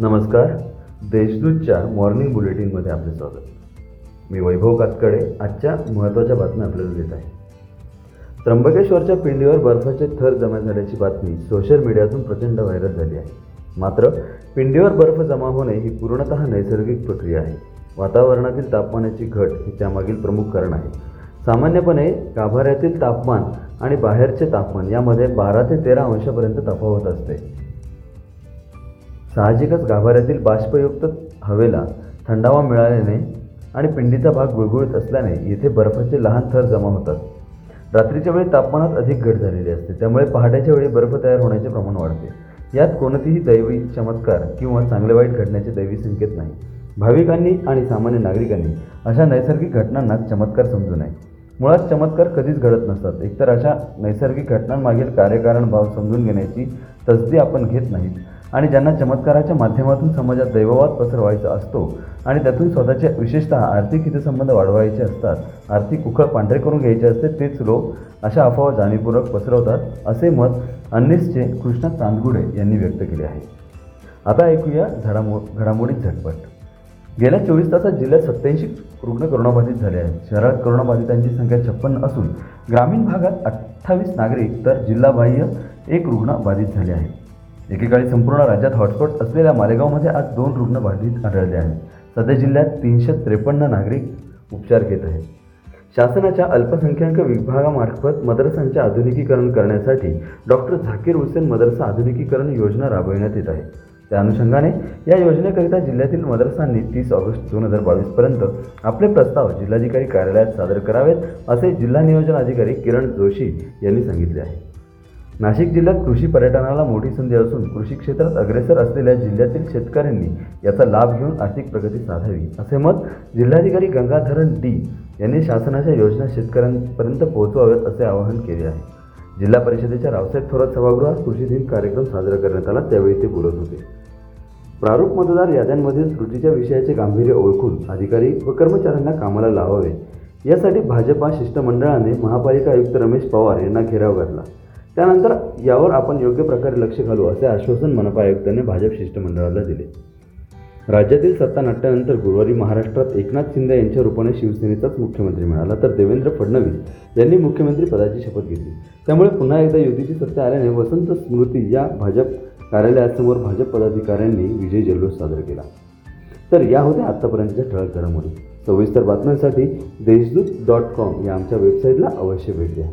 नमस्कार. देशदूतच्या मॉर्निंग बुलेटिनमध्ये आपले स्वागत. मी वैभव कातकडे आजच्या महत्त्वाच्या बातम्या आपल्याला देत आहे. त्र्यंबकेश्वरच्या पिंडीवर बर्फाचे थर जमा झाल्याची बातमी सोशल मीडियातून प्रचंड व्हायरल झाली आहे. मात्र पिंडीवर बर्फ जमा होणे ही पूर्णतः नैसर्गिक प्रक्रिया आहे. वातावरणातील तापमानाची घट हे त्यामागील प्रमुख कारण आहे. सामान्यपणे गाभाऱ्यातील तापमान आणि बाहेरचे तापमान यामध्ये बारा ते तेरा अंशापर्यंत तफावत असते. साहजिकच गाभाऱ्यातील बाष्पयुक्त हवेला थंडावा मिळाल्याने आणि पिंडीचा भाग गुळगुळीत असल्याने येथे बर्फाचे लहान थर जमा होतात. रात्रीच्या वेळी तापमानात अधिक घट झालेली असते त्यामुळे पहाट्याच्या वेळी बर्फ तयार होण्याचे प्रमाण वाढते. यात कोणतीही दैवी चमत्कार किंवा चांगले वाईट घडण्याचे दैवी संकेत नाही. भाविकांनी आणि सामान्य नागरिकांनी अशा नैसर्गिक घटनांना चमत्कार समजू नये. मुळात चमत्कार कधीच घडत नसतात. एकतर अशा नैसर्गिक घटनांमागील कार्यकारण भाव समजून घेण्याची तसदी आपण घेत नाहीत. आणि ज्यांना चमत्काराच्या माध्यमातून समाजात दैववाद पसरवायचा असतो आणि त्यातून स्वतःचे विशेषतः आर्थिक हितसंबंध वाढवायचे असतात आर्थिक उखळ पांढरे करून घ्यायचे असते तेच लोक अशा अफवा जाणीवपूर्वक पसरवतात असे मत अन्निसचे कृष्णा चांदगुडे यांनी व्यक्त केले आहे. आता ऐकूया घडामो घडामोडीत झटपट. गेल्या चोवीस तासात जिल्ह्यात सत्याऐंशी रुग्ण कोरोनाबाधित झाले आहेत. शहरात कोरोनाबाधितांची संख्या छप्पन्न असून ग्रामीण भागात अठ्ठावीस नागरिक तर जिल्हाबाह्य एक रुग्ण बाधित झाले आहे एकेकाळी संपूर्ण राज्यात हॉटस्पॉट असलेल्या मालेगावमध्ये आज दोन रुग्ण बाधित आढळले आहेत. सध्या जिल्ह्यात तीनशे त्रेपन्न नागरिक उपचार घेत आहेत. शासनाच्या अल्पसंख्याक विभागामार्फत मदरसांचे आधुनिकीकरण करण्यासाठी डॉक्टर झाकीर हुसेन मदरसा आधुनिकीकरण योजना राबविण्यात येत आहे. त्या अनुषंगाने या योजनेकरिता जिल्ह्यातील मदरसांनी तीस ऑगस्ट दोन हजार बावीसपर्यंत आपले प्रस्ताव जिल्हाधिकारी कार्यालयात सादर करावेत असे जिल्हा नियोजन अधिकारी किरण जोशी यांनी सांगितले आहे. नाशिक जिल्ह्यात कृषी पर्यटनाला मोठी संधी असून कृषी क्षेत्रात अग्रेसर असलेल्या जिल्ह्यातील शेतकऱ्यांनी याचा लाभ घेऊन आर्थिक प्रगती साधावी असे मत जिल्हाधिकारी गंगाधरन डी यांनी शासनाच्या योजना शेतकऱ्यांपर्यंत पोहोचवाव्यात असे आवाहन केले आहे. जिल्हा परिषदेच्या रावसाहेब थोरात सभागृहात कृषी दिन कार्यक्रम साजरा करण्यात आला त्यावेळी ते बोलत होते. प्रारूप मतदार याद्यांमधील त्रुटीच्या विषयाचे गांभीर्य ओळखून अधिकारी व कर्मचाऱ्यांना कामाला लावावे यासाठी भाजपा शिष्टमंडळाने महापालिका आयुक्त रमेश पवार यांना घेराव घातला. त्यानंतर यावर आपण योग्य प्रकारे लक्ष घालू असे आश्वासन मनपा आयुक्तांनी भाजप शिष्टमंडळाला दिले. राज्यातील सत्ता नाट्यानंतर गुरुवारी महाराष्ट्रात एकनाथ शिंदे यांच्या रूपाने शिवसेनेचाच मुख्यमंत्री मिळाला तर देवेंद्र फडणवीस यांनी मुख्यमंत्री पदाची शपथ घेतली. त्यामुळे पुन्हा एकदा युतीची सत्ता आल्याने वसंत स्मृती या भाजप कार्यालयासमोर भाजप पदाधिकाऱ्यांनी विजय जल्लोष सादर केला. तर या होत्या आत्तापर्यंतच्या ठळक घडामोडी. सविस्तर बातम्यांसाठी देशदूत डॉट कॉम या आमच्या वेबसाईटला अवश्य भेट द्या.